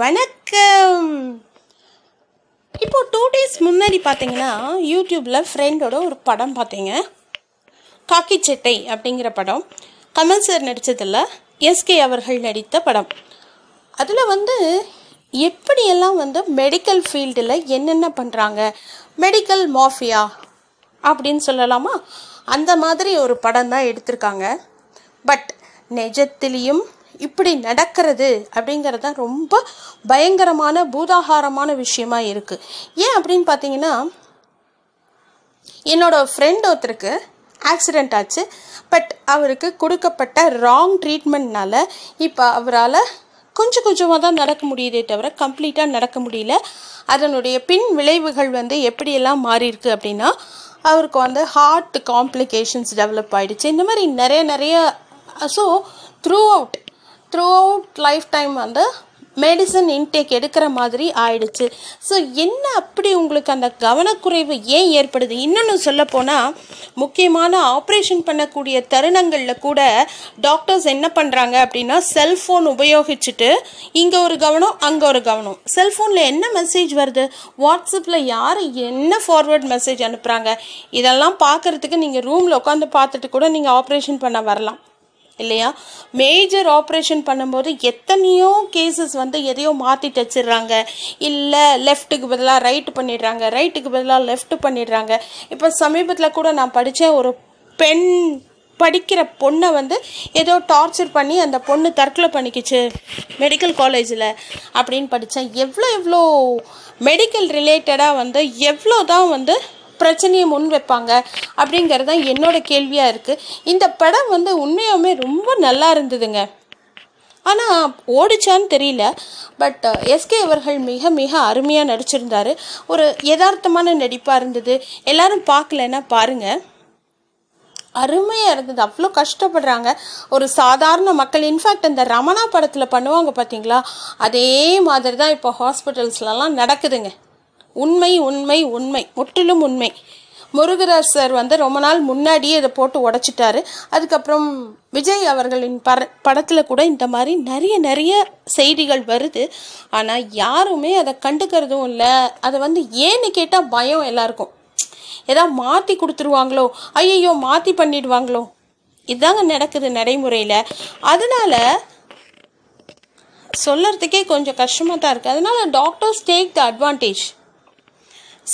வணக்கம். இப்போ two days முன்னாடி பார்த்தீங்கன்னா யூடியூப்பில் ஃப்ரெண்டோட ஒரு படம் பார்த்தீங்க காக்கி சட்டை அப்படிங்கிற படம். கமல் சார் நடித்ததில் எஸ்கே அவர்கள் நடித்த படம். அதில் வந்து எப்படியெல்லாம் வந்து மெடிக்கல் ஃபீல்டில் என்னென்ன பண்ணுறாங்க மெடிக்கல் மாஃபியா அப்படின்னு சொல்லலாமா? அந்த மாதிரி ஒரு படம் தான் எடுத்திருக்காங்க. பட் நிஜத்திலையும் இப்படி நடக்கிறது அப்படிங்கிறது தான் ரொம்ப பயங்கரமான பூதாகாரமான விஷயமா இருக்குது ஏன் அப்படின்னு பார்த்தீங்கன்னா என்னோடய ஃப்ரெண்ட் ஒருத்தருக்கு ஆக்சிடெண்ட் ஆச்சு. பட் அவருக்கு கொடுக்கப்பட்ட ராங் ட்ரீட்மெண்ட்னால இப்போ அவரால் கொஞ்சம் கொஞ்சமாக தான் நடக்க முடியுதே தவிர கம்ப்ளீட்டாக நடக்க முடியல. அதனுடைய பின் விளைவுகள் வந்து எப்படியெல்லாம் மாறியிருக்கு அப்படின்னா அவருக்கு வந்து ஹார்ட் காம்ப்ளிகேஷன்ஸ் டெவலப் ஆகிடுச்சு இந்த மாதிரி நிறைய நிறைய so throughout throughout lifetime வந்து மெடிசன் இன்டேக் எடுக்கிற மாதிரி ஆயிடுச்சு. ஸோ என்ன அப்படி உங்களுக்கு அந்த கவனக்குறைவு ஏன் ஏற்படுது? இன்னொன்று சொல்லப்போனால் முக்கியமான ஆப்ரேஷன் பண்ணக்கூடிய தருணங்களில் கூட டாக்டர்ஸ் என்ன பண்ணுறாங்க அப்படின்னா செல்ஃபோன் உபயோகிச்சுட்டு இங்கே ஒரு கவனம் அங்கே ஒரு கவனம். செல்ஃபோனில் என்ன மெசேஜ் வருது? வாட்ஸ்அப்பில் யார் என்ன ஃபார்வர்ட் மெசேஜ் அனுப்புகிறாங்க இதெல்லாம் பார்க்குறதுக்கு நீங்கள் ரூமில் உட்காந்து பார்த்துட்டு கூட நீங்கள் ஆப்ரேஷன் பண்ண வரலாம். இல்லையா? மேஜர் ஆப்ரேஷன் பண்ணும்போது எத்தனையோ கேசஸ் வந்து எதையோ மாற்றிட்டு வச்சிடுறாங்க. இல்லை லெஃப்ட்டுக்கு பதிலாக ரைட்டு பண்ணிடுறாங்க ரைட்டுக்கு பதிலாக லெஃப்ட் பண்ணிடுறாங்க. இப்போ சமீபத்தில் கூட நான் படித்த ஒரு பெண் படிக்கிற பொண்ணை வந்து ஏதோ டார்ச்சர் பண்ணி அந்த பொண்ணு தற்கொலை பண்ணிக்கிச்சு மெடிக்கல் காலேஜில் அப்படின்னு படித்தேன் எவ்வளோ எவ்வளோ மெடிக்கல் ரிலேட்டடாக வந்து எவ்வளோ தான் வந்து பிரச்சனையை முன் வைப்பாங்க அப்படிங்கிறது தான் என்னோட கேள்வியாக இருக்குது இந்த படம் வந்து உண்மையாலுமே ரொம்ப நல்லா இருந்ததுங்க. ஆனால் ஓடிச்சான்னு தெரியல. பட் எஸ்கே அவர்கள் மிக மிக அருமையாக நடிச்சிருந்தாரு. ஒரு யதார்த்தமான நடிப்பாக இருந்தது. எல்லாரும் பார்க்கலன்னா பாருங்கள் அருமையாக இருந்தது. அவ்வளோ கஷ்டப்படுறாங்க. ஒரு சாதாரண மக்கள். இன்ஃபேக்ட் அந்த ரமணா படத்தில் பண்ணுவாங்க பார்த்தீங்களா அதே மாதிரி தான் இப்போ ஹாஸ்பிட்டல்ஸ்லலாம் நடக்குதுங்க. உண்மை உண்மை உண்மை. முற்றிலும் உண்மை. முருகராஜ் சார் வந்து ரொம்ப நாள் முன்னாடியே இதை போட்டு உடச்சிட்டாரு. அதுக்கப்புறம் விஜய் அவர்களின் பட படத்தில் கூட இந்த மாதிரி நிறைய நிறைய செய்திகள் வருது. ஆனால் யாருமே அதை கண்டுக்கிறதும் இல்லை. அதை வந்து ஏன்னு கேட்டால் பயம் எல்லாருக்கும். ஏதாவது மாற்றி கொடுத்துருவாங்களோ? ஐயையோ மாற்றி பண்ணிடுவாங்களோ? இதாங்க நடக்குது நடைமுறையில். அதனால் சொல்லறதுக்கே கொஞ்சம் கஷ்டமாக தான் இருக்குது அதனால் doctors take the advantage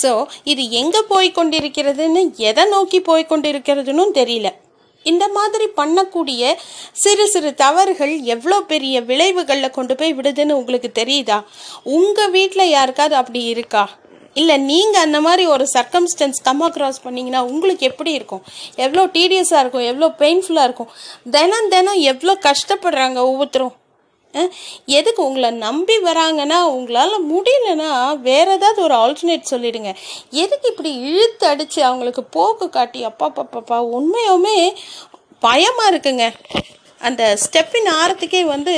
so இது எங்கே போய் கொண்டிருக்கிறதுன்னு எதை நோக்கி போய் கொண்டிருக்கிறதுன்னு தெரியல. இந்த மாதிரி பண்ணக்கூடிய சிறு சிறு தவறுகள் எவ்வளோ பெரிய விளைவுகளில் கொண்டு போய் விடுதுன்னு உங்களுக்கு தெரியுதா? உங்கள் வீட்டில் யாருக்காவது அப்படி இருக்கா? இல்லை நீங்கள் அந்த மாதிரி ஒரு சர்க்கம்ஸ்டன்ஸ் கம் அக்ராஸ் பண்ணிங்கன்னா உங்களுக்கு எப்படி இருக்கும்? எவ்வளோ டீடியஸாக இருக்கும் எவ்வளோ பெயின்ஃபுல்லாக இருக்கும்? தினம் தினம் எவ்வளோ கஷ்டப்படுறாங்க ஒவ்வொருத்தரும்? எதுக்கு உங்களை நம்பி வராங்கன்னா உங்களால் முடியலன்னா வேறு ஏதாவது ஒரு ஆல்டர்னேட் சொல்லிடுங்க. எதுக்கு இப்படி இழுத்து அடித்து அவங்களுக்கு போக்கு காட்டி அப்பா பாப்பாப்பா உண்மையுமே பயமாக இருக்குங்க. அந்த ஸ்டெப்பின் ஆரத்துக்கே வந்து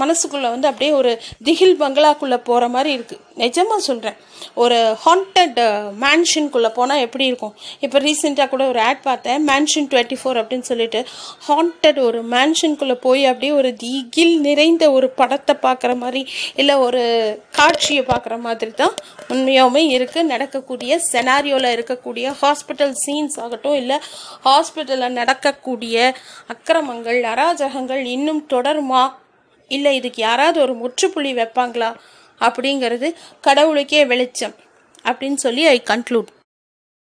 மனசுக்குள்ளே வந்து அப்படியே ஒரு திகில் பங்களாக்குள்ளே போகிற மாதிரி இருக்குது நிஜமாக சொல்கிறேன் ஒரு ஹாண்டட் மேன்ஷனுக்குள்ளே போனால் எப்படி இருக்கும்? இப்போ ரீசெண்டாக கூட ஒரு ஆட் பார்த்தேன். மேன்ஷன் டுவெண்ட்டி ஃபோர் அப்படின்னு சொல்லிட்டு ஹாண்டட் ஒரு மேன்ஷனுக்குள்ளே போய் அப்படியே ஒரு திகில் நிறைந்த ஒரு படத்தை பார்க்குற மாதிரி இல்லை ஒரு காட்சியை பார்க்குற மாதிரி தான் உண்மையாகவுமே இருக்குது நடக்கக்கூடிய செனாரியோவில் இருக்கக்கூடிய ஹாஸ்பிட்டல் சீன்ஸ் ஆகட்டும் இல்லை ஹாஸ்பிட்டலில் நடக்கக்கூடிய அக்கிரமங்கள் அராஜகங்கள் இன்னும் தொடருமா? இல்லை இதுக்கு யாராவது ஒரு முற்றுப்புள்ளி வைப்பாங்களா? அப்படிங்கிறது கடவுளுக்கே வெளிச்சம் அப்படின்னு சொல்லி ஐ கன்க்ளூட்